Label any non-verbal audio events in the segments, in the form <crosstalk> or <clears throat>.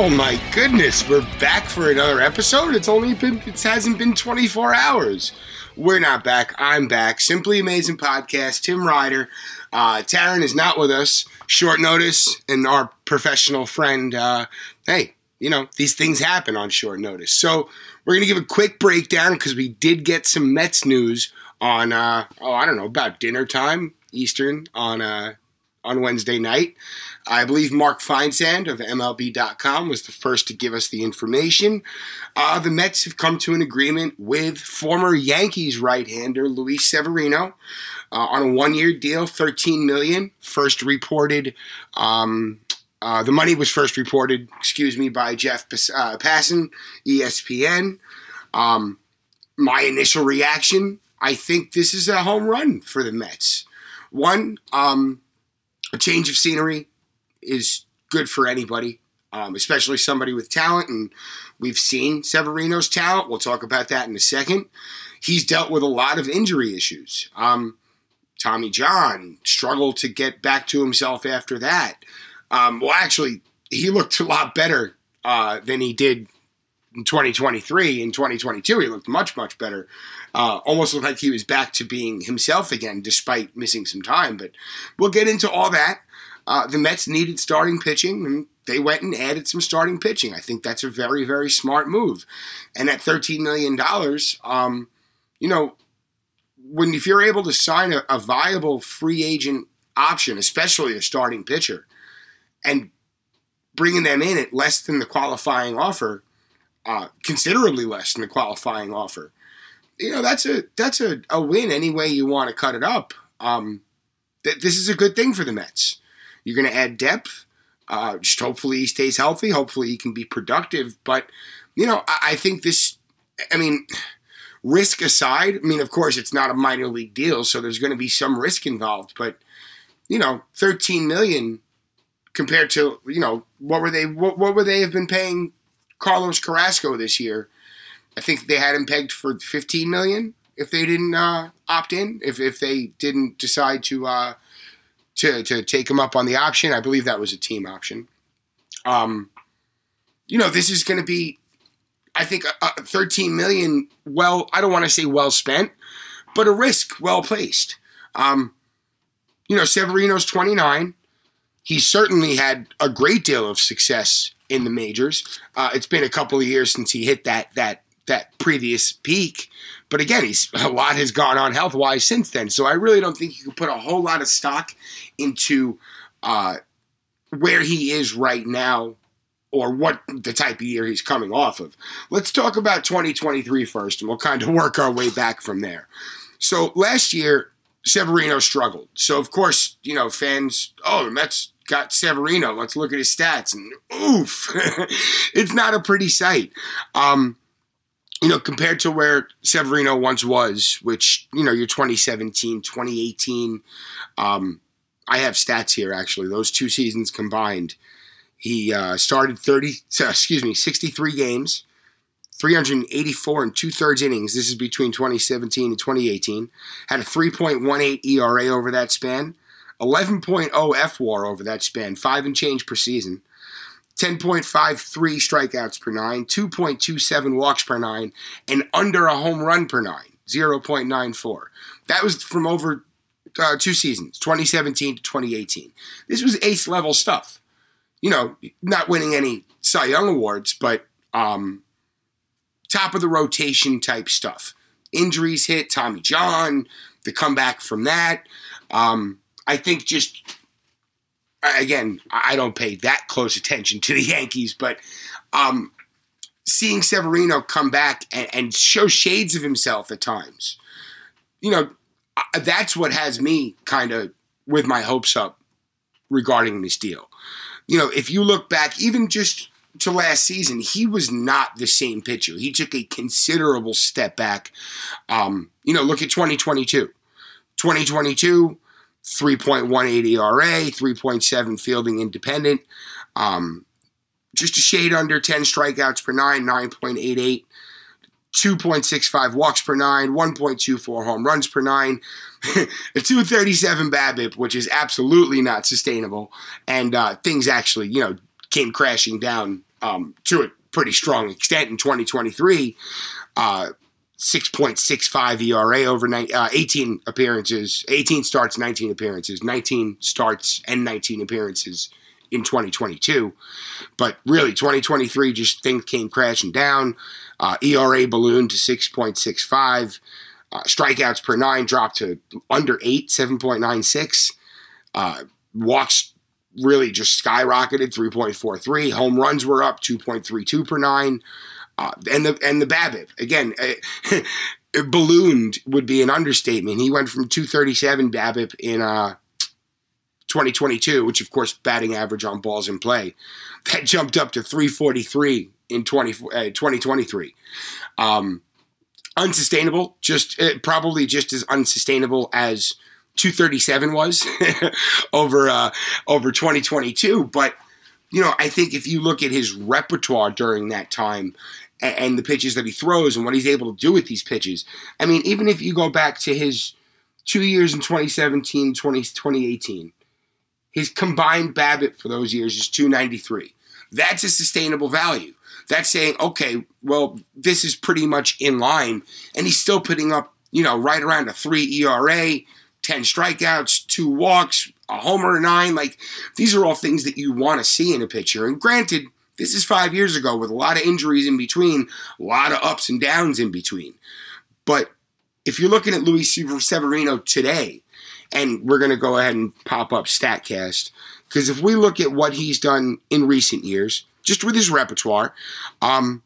Oh my goodness, we're back for another episode. It's only been it hasn't been 24 hours. We're not back. I'm back. Simply Amazing Podcast. Tim Ryder. Uh, Taryn is not with us. Short notice, and our professional friend. Uh, hey, you know these things happen on short notice. So we're gonna give a quick breakdown because we did get some Mets news on. Uh, oh, I don't know about dinner time Eastern on uh, on Wednesday night. I believe Mark Feinsand of MLB.com was the first to give us the information. Uh, the Mets have come to an agreement with former Yankees right-hander Luis Severino uh, on a one-year deal, 13 million. First reported. Um, uh, the money was first reported, excuse me, by Jeff Pas- uh, Passan, ESPN. Um, my initial reaction, I think this is a home run for the Mets. One, um, a change of scenery is good for anybody, um, especially somebody with talent. And we've seen Severino's talent. We'll talk about that in a second. He's dealt with a lot of injury issues. Um, Tommy John struggled to get back to himself after that. Um, well, actually, he looked a lot better uh, than he did in 2023. In 2022, he looked much, much better. Uh, almost looked like he was back to being himself again, despite missing some time. But we'll get into all that. Uh, the Mets needed starting pitching, and they went and added some starting pitching. I think that's a very, very smart move. And at $13 million, um, you know, when if you're able to sign a, a viable free agent option, especially a starting pitcher, and bringing them in at less than the qualifying offer, uh, considerably less than the qualifying offer, you know that's a that's a, a win any way you want to cut it up. Um, th- this is a good thing for the Mets. You're going to add depth. Uh, just hopefully he stays healthy. Hopefully he can be productive. But you know, I, I think this. I mean, risk aside. I mean, of course, it's not a minor league deal, so there's going to be some risk involved. But you know, 13 million compared to you know what were they what, what would they have been paying Carlos Carrasco this year? I think they had him pegged for 15 million if they didn't uh, opt in. If if they didn't decide to. Uh, to, to take him up on the option. I believe that was a team option. Um, you know, this is going to be, I think, a, a 13 million. Well, I don't want to say well spent, but a risk well placed. Um, you know, Severino's 29. He certainly had a great deal of success in the majors. Uh, it's been a couple of years since he hit that that that previous peak. But again, he's <laughs> a lot has gone on health wise since then. So I really don't think you can put a whole lot of stock into uh, where he is right now or what the type of year he's coming off of. Let's talk about 2023 first, and we'll kind of work our way back from there. So last year, Severino struggled. So of course, you know, fans, oh, the Mets got Severino. Let's look at his stats, and oof, <laughs> it's not a pretty sight. Um, you know, compared to where Severino once was, which, you know, your 2017, 2018, um, I have stats here actually, those two seasons combined. He uh, started 30, excuse me, 63 games, 384 and two thirds innings. This is between 2017 and 2018. Had a 3.18 ERA over that span, 11.0 FWAR over that span, five and change per season. 10.53 strikeouts per nine, 2.27 walks per nine, and under a home run per nine, 0.94. That was from over uh, two seasons, 2017 to 2018. This was ace level stuff. You know, not winning any Cy Young awards, but um, top of the rotation type stuff. Injuries hit, Tommy John, the comeback from that. Um, I think just again, I don't pay that close attention to the <laughs> Yankees, but um, seeing Severino come back and, and, show shades of himself at times, you know, that's what has me kind of with my hopes up regarding this deal. You know, if you look back, even just to last season, he was not the same pitcher. He took a considerable step back. Um, you know, look at 2022. 2022, 3.18 ERA, 3.7 fielding independent, um, just a shade under 10 strikeouts per nine, 9.88, 2.65 walks per nine, 1.24 home runs per nine, <laughs> a 237 BABIP, which is absolutely not sustainable. And uh, things actually, you know, came crashing down um, to a pretty strong extent in 2023. Uh, 6.65 ERA over uh, 18 appearances, 18 starts, 19 appearances, 19 starts and 19 appearances in 2022. But really, 2023 just things came crashing down. Uh, ERA ballooned to 6.65. Uh, strikeouts per nine dropped to under eight, 7.96. Uh, walks really just skyrocketed, 3.43. Home runs were up, 2.32 per nine. Uh, and the and the BABIP again, uh, <laughs> ballooned would be an understatement. He went from 237 BABIP in uh, 2022, which of course batting average on balls in play, <laughs> that jumped up to 343 in 20, uh, 2023. Um, unsustainable, just uh, probably just as unsustainable as 237 was <laughs> over uh, over 2022. But you know, I think if you look at his repertoire during that time and, and the pitches that he throws and what he's able to do with these pitches, I mean, even if you go back to his two years in 2017, 20, 2018, his combined BABIP for those years is 293. That's a sustainable value. That's saying, okay, well, this is pretty much in line, and he's still putting up, you know, right around a three ERA, 10 strikeouts, two walks, a homer, nine. Like, these are all things that you want to see in a pitcher. And granted, this is five years ago with a lot of injuries in between, a lot of ups and downs in between. But if you're looking at Luis Severino today, and we're going to go ahead and pop up StatCast, because if we look at what he's done in recent years, just with his repertoire, um,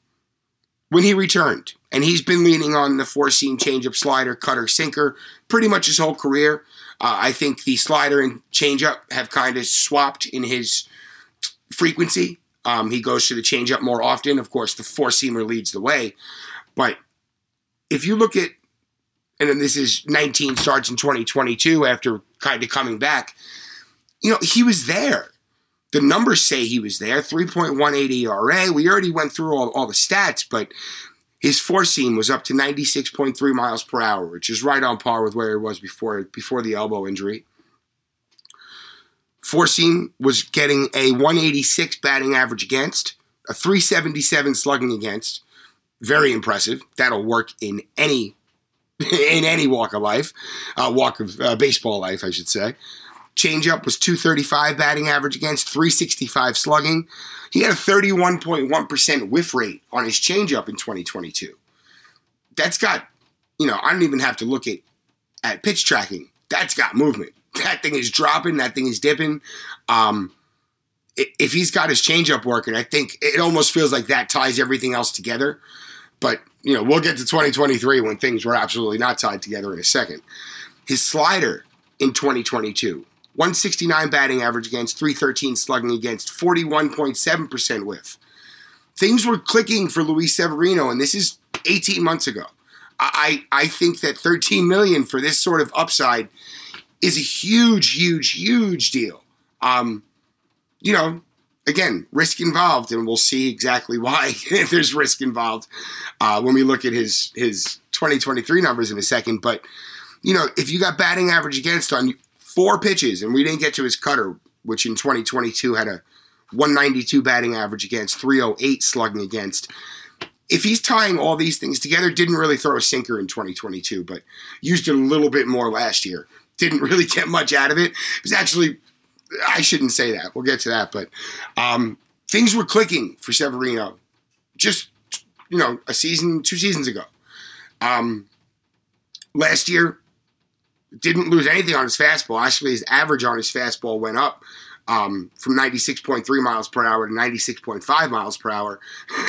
when he returned, and he's been leaning on the four seam changeup, slider, cutter, sinker pretty much his whole career. Uh, I think the slider and changeup have kind of swapped in his frequency. Um, he goes to the changeup more often. Of course, the four seamer leads the way. But if you look at, and then this is 19 starts in 2022 after kind of coming back, you know, he was there. The numbers say he was there 3.18 ERA. We already went through all, all the stats, but his four seam was up to 96.3 miles per hour, which is right on par with where it was before before the elbow injury. Four seam was getting a 186 batting average against, a 377 slugging against. Very impressive. That'll work in any <laughs> in any walk of life, uh, walk of uh, baseball life, I should say. Changeup was 235 batting average against, 365 slugging. He had a 31.1% whiff rate on his changeup in 2022. That's got, you know, I don't even have to look at, at pitch tracking. That's got movement. That thing is dropping, that thing is dipping. Um, if he's got his changeup working, I think it almost feels like that ties everything else together. But, you know, we'll get to 2023 when things were absolutely not tied together in a second. His slider in 2022 169 batting average against, 313 slugging against, 41.7% whiff. Things were clicking for Luis Severino, and this is 18 months ago. I, I think that 13 million for this sort of upside is a huge, huge, huge deal. Um, you know, again, risk involved, and we'll see exactly why <laughs> if there's risk involved uh, when we look at his his 2023 numbers in a second. But you know, if you got batting average against on four pitches, and we didn't get to his cutter, which in 2022 had a 192 batting average against, 308 slugging against. If he's tying all these things together, didn't really throw a sinker in 2022, but used it a little bit more last year. Didn't <laughs> really get much out of it. It was actually, I shouldn't say that. We'll get to that, but um, things were clicking for Severino just, you know, a season, two seasons ago. Um, last year, didn't lose anything on his fastball. Actually, his average on his fastball went up um, from 96.3 miles per hour to 96.5 miles per hour.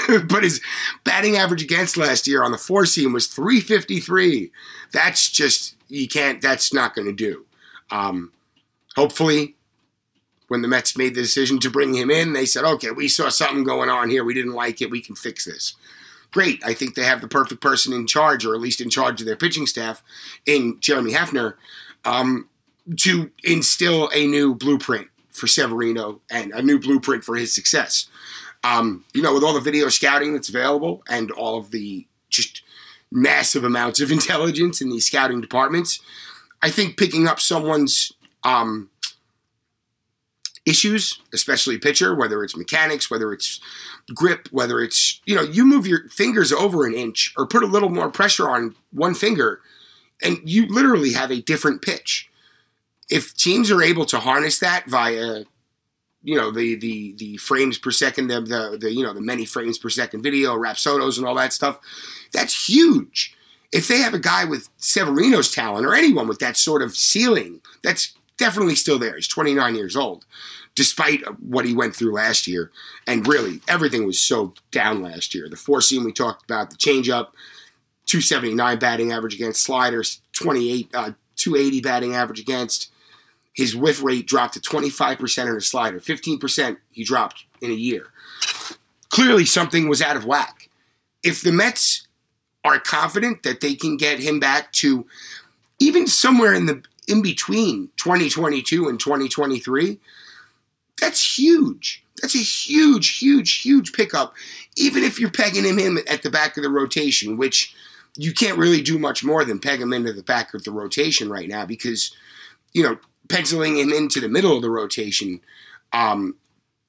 <laughs> but his batting average against last year on the four seam was 353. That's just, you can't, that's not going to do. Um, hopefully, when the Mets made the decision to bring him in, they said, okay, we saw something going on here. We didn't like it. We can fix this great. I think they have the perfect person in charge, or at least in charge of their pitching staff, in Jeremy Hefner, um, to instill a new blueprint for Severino and a new blueprint for his success. Um, you know, with all the video scouting that's available and all of the just massive amounts of <laughs> intelligence in these scouting departments, I think picking up someone's um, issues, especially pitcher, whether it's mechanics, whether it's grip, whether it's, you know, you move your fingers over an inch or put a little more pressure on one finger, and you literally have a different pitch. If teams are able to harness that via you know the the the frames per second the, the the you know the many frames per second video rapsodos and all that stuff that's huge if they have a guy with severino's talent or anyone with that sort of ceiling that's definitely still there he's 29 years old despite what he went through last year and really everything was so down last year the four seam we talked about the changeup 279 batting average against sliders 28 uh, 280 batting average against his whiff rate dropped to 25% on a slider. 15% he dropped in a year. Clearly, something was out of whack. If the Mets are confident that they can get him back to even somewhere in the in between 2022 and 2023, that's huge. That's a huge, huge, huge pickup. Even if you're pegging him at the back of the rotation, which you can't really do much more than peg him into the back of the rotation right now because, you know, penciling him into the middle of the rotation, um,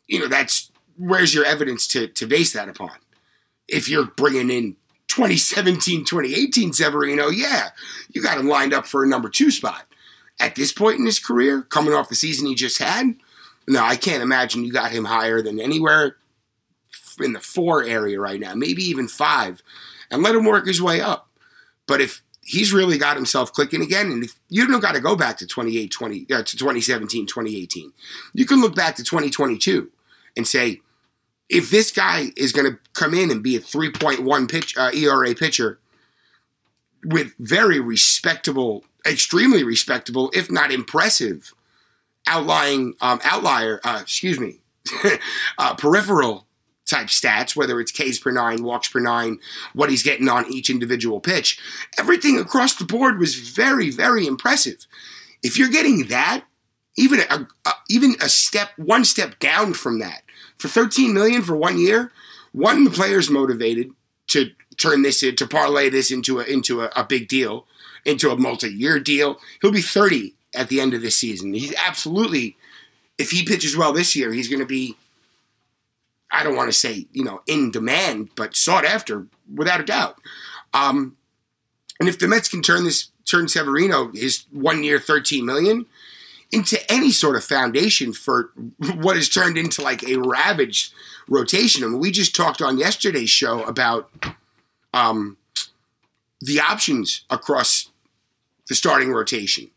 you know, that's where's your evidence to, to base that upon? If you're bringing in 2017, 2018 Severino, yeah, you got him lined up for a number two spot. At this point in his career, coming off the season he just had, no, I can't imagine you got him higher than anywhere in the four area right now, maybe even five, and let him work his way up. But if he's really got himself clicking again. And if, you don't got to go back to 28, 20, uh, to 2017, 2018. You can look back to 2022 and say, if this guy is going to come in and be a 3.1 pitch uh, ERA pitcher with very respectable, extremely respectable, if not impressive, outlying um, outlier, uh, excuse me, <laughs> uh, peripheral type stats, whether it's Ks per nine, walks per nine, what he's getting on each individual pitch. Everything across the board was very, very impressive. If you're getting that, even a, a, even a step, one step down from that, for 13 million for one year, one the player's motivated to turn this in, to parlay this into a into a, a big deal, into a multi-year deal. He'll be 30 at the end of this season. He's absolutely, if he pitches well this year, he's going to be I don't want to say, you know, in demand, but sought after without a doubt. Um, and if the Mets can turn this, turn Severino, his one year, 13 million, into any sort of foundation for what has turned into like a ravaged rotation. I mean, we just talked on yesterday's show about um, the options across the starting rotation.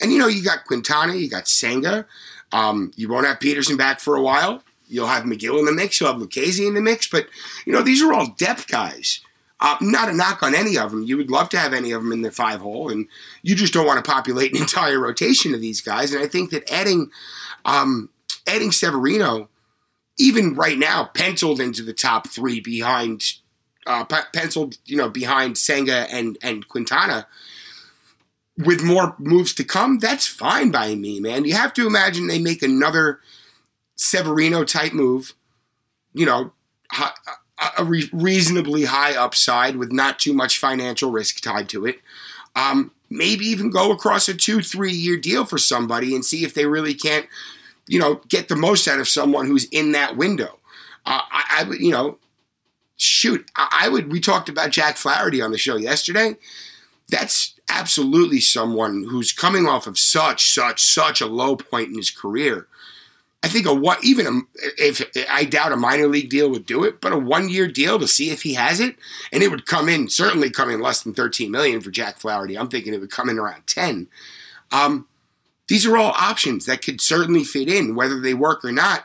And you know, you got Quintana, you got Senga. Um, you won't have Peterson back for a while. You'll have Megill in the mix. You'll have Lucchesi in the mix. But, you know, these are all depth guys. Uh, not a knock on any of them. You would love to have any of them in the five hole, and you just don't want to populate an <laughs> entire rotation of these guys. And I think that adding um, adding Severino, even right now, penciled into the top three behind uh, penciled, you know, behind Senga and and Quintana, with more moves to come, that's fine by me, man. You have to imagine they make another Severino type move, you know, a reasonably high upside with not too much financial risk tied to it. Um, maybe even go across a two, three year deal for somebody and see if they really can't, you know, get the most out of someone who's in that window. Uh, I, would, you know, shoot, I, I would. We talked about Jack Flaherty on the show yesterday. That's absolutely someone who's coming off of such, such, such a low point in his career I think a what even a, if I doubt a minor league deal would do it, but a one year deal to see if he has it, and it would come in certainly come in less than thirteen million for Jack Flaherty. I'm thinking it would come in around ten. Um, these are all options that could certainly fit in, whether they work or not.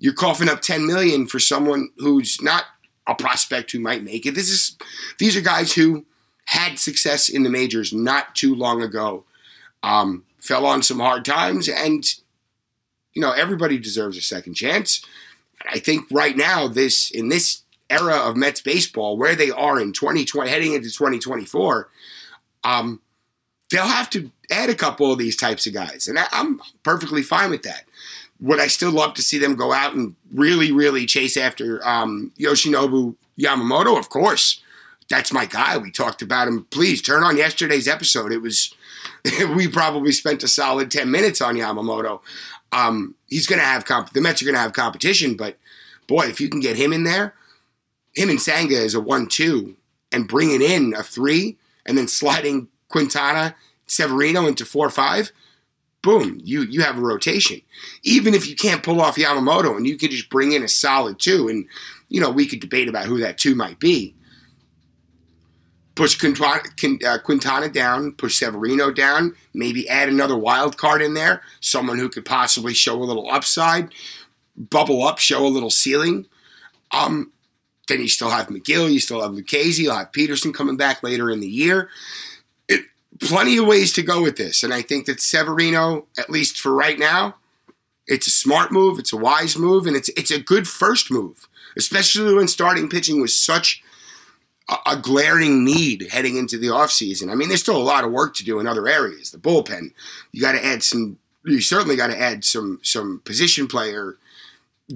You're coughing up ten million for someone who's not a prospect who might make it. This is these are guys who had success in the majors not too long ago, um, fell on some hard times, and you know, everybody deserves a second chance. I think right now, this in this era of Mets baseball, where they are in 2020, heading into 2024, um, they'll have to add a couple of these types of guys, and I, I'm perfectly fine with that. Would I still love to see them go out and really, really chase after um, Yoshinobu Yamamoto? Of course, that's my guy. We talked about him. Please turn on yesterday's episode. It was <laughs> we probably spent a solid 10 minutes on Yamamoto. Um, he's going to have comp- the Mets are going to have competition, but boy, if you can get him in there, him and Senga is a one-two, and bringing in a three, and then sliding Quintana, Severino into four-five. Boom, you you have a rotation. Even if you can't pull off Yamamoto, and you could just bring in a solid two, and you know we could debate about who that two might be push Quintana, uh, down, push Severino down, maybe add another wild card in there, someone who could possibly show a little upside, bubble up, show a little ceiling. Um, then you still have Megill, you still have Lucchesi, you'll have Peterson coming back later in the year. It, plenty of ways to go with this, and I think that Severino, at least for right now, it's a smart move, it's a wise move, and it's it's a good first move, especially when starting pitching was such a, glaring need heading into the offseason. I mean, there's still a lot of work to do in other areas. The bullpen, you got to add some. You certainly got to add some some position player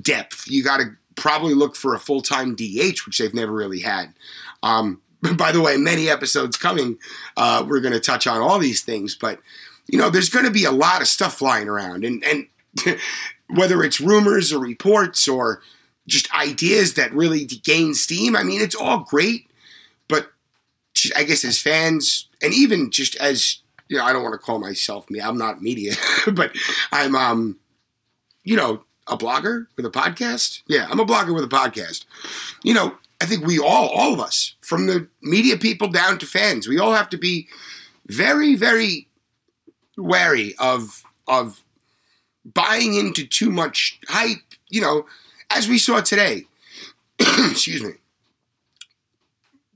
depth. You got to probably look for a full time DH, which they've never really had. Um, <laughs> by the way, many episodes coming, uh, we're going to touch on all these things, but you know, there's going to be a lot of stuff flying around, and and <laughs> whether it's rumors or reports or just ideas that really gain steam. I mean, it's all great. I guess as fans and even just as you know, I don't want to call myself me. I'm not media, <laughs> but I'm um, you know, a blogger with a podcast. Yeah, I'm a blogger with a podcast. You know, I think we all, all of us, from the media people down to fans, we all have to be very, very wary of of buying into too much hype. You know, as we saw today. <clears throat> excuse me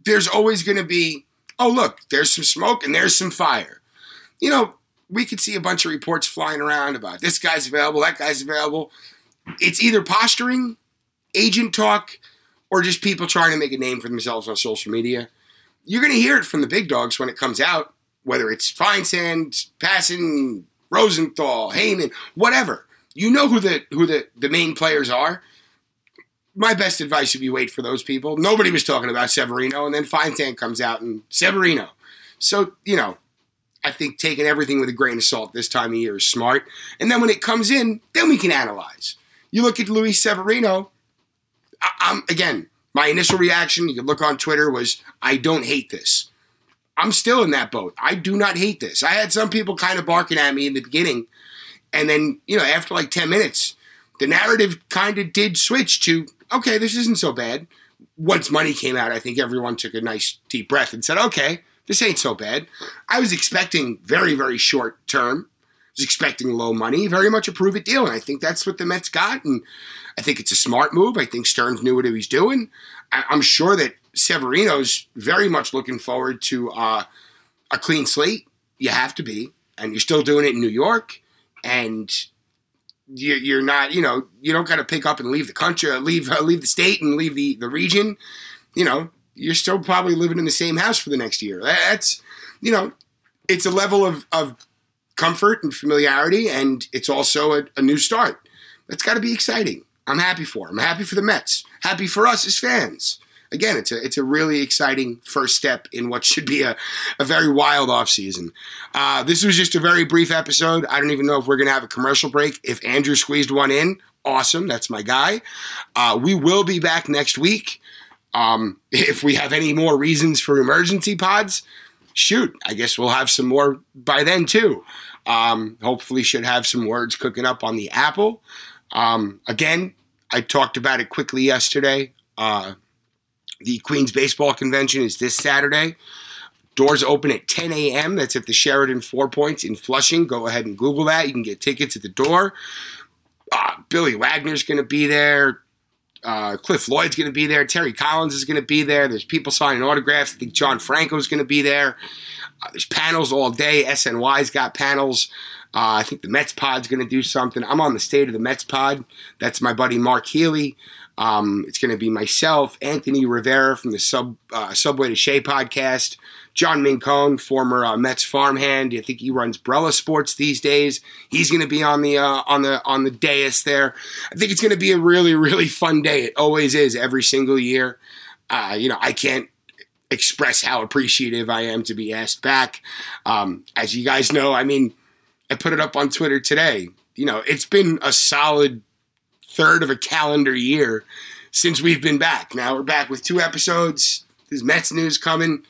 there's always going to be, oh, look, there's some smoke and there's some fire. You know, we could see a bunch of reports flying around about this guy's available, that guy's available. It's either posturing, agent talk, or just people trying to make a name for themselves on social media. You're going to hear it from the big dogs when it comes out, whether it's Feinsand, Passan, Rosenthal, Heyman, whatever. You know who the who the, the main players are my best advice would be wait for those people. Nobody was talking about Severino, and then Feinsand comes out and Severino. So, you know, I think taking everything with a grain of salt this time of year is smart. And then when it comes in, then we can analyze. You look at Luis Severino, I, I'm, again, my initial reaction, you can look on Twitter, was I don't hate this. I'm still in that boat. I do not hate this. I had some people kind of barking at me in the beginning. And then, you know, after like 10 minutes, the narrative kind of did switch to okay, this isn't so bad. Once money came out, I think everyone took a nice deep breath and said, okay, this ain't so bad. I was expecting very, very short term. I was expecting low money, very much a prove it deal. And I think that's what the Mets got. And I think it's a smart move. I think Stearns knew what he was doing. I, am sure that Severino's very much looking forward to uh, a clean slate. You have to be. And you're still doing it in New York. And you're not, you know, you don't got to pick up and leave the country, uh, leave uh, leave the state and leave the the region. You know, you're still probably living in the same house for the next year. That's, you know, it's a level of of comfort and familiarity, and it's also a, a new start. That's got to be exciting. I'm happy for. I'm happy for the Mets. Happy for us as fans again, it's a it's a really exciting first step in what should be a, a very wild offseason. Uh, this was just a very brief episode. I don't even know if we're gonna have a commercial break. If Andrew squeezed one in, awesome. That's my guy. Uh, we will be back next week. Um, <laughs> if we have any more reasons for emergency pods, shoot, I guess we'll have some more by then too. Um, hopefully, should have some words cooking up on the Apple. Um, again, I talked about it quickly yesterday. Uh, the Queens Baseball Convention is this Saturday. Doors open at 10 a.m. That's at the Sheraton Four Points in Flushing. Go ahead and Google that. You can get tickets at the door. Uh, Billy Wagner's going to be there. Uh, Cliff Floyd's going to be there. Terry Collins is going to be there. There's people signing autographs. I think John Franco's going to be there. Uh, there's panels all day. SNY's got panels. Uh, I think the Mets pod's going to do something. I'm on the state of the Mets pod. That's my buddy Mark Healy. Um, it's going to be myself, Anthony Rivera from the Sub uh, Subway to Shea podcast, John Mincone, former uh, Mets farmhand. I think he runs Brella Sports these days. He's going to be on the uh, on the on the dais there. I think it's going to be a really really fun day. It always is every single year. Uh, you know, I can't express how appreciative I am to be asked back. Um, as you guys know, I mean, I put it up on Twitter today you know, it's been a solid third of a calendar year since we've been back. Now we're back with two episodes. There's Mets news coming.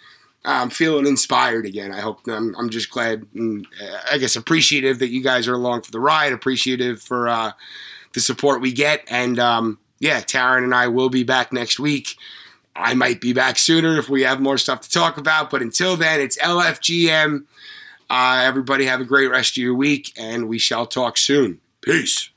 I'm feeling inspired again. I hope I'm, I'm just glad and uh, I guess appreciative that you guys are along for the ride. Appreciative for uh, the support we get. And um, yeah, Taryn and I will be back next week. I might be back sooner if we have more stuff to talk about. But until then, it's LFGM. Uh, everybody have a great rest of your week, and we shall talk soon. Peace.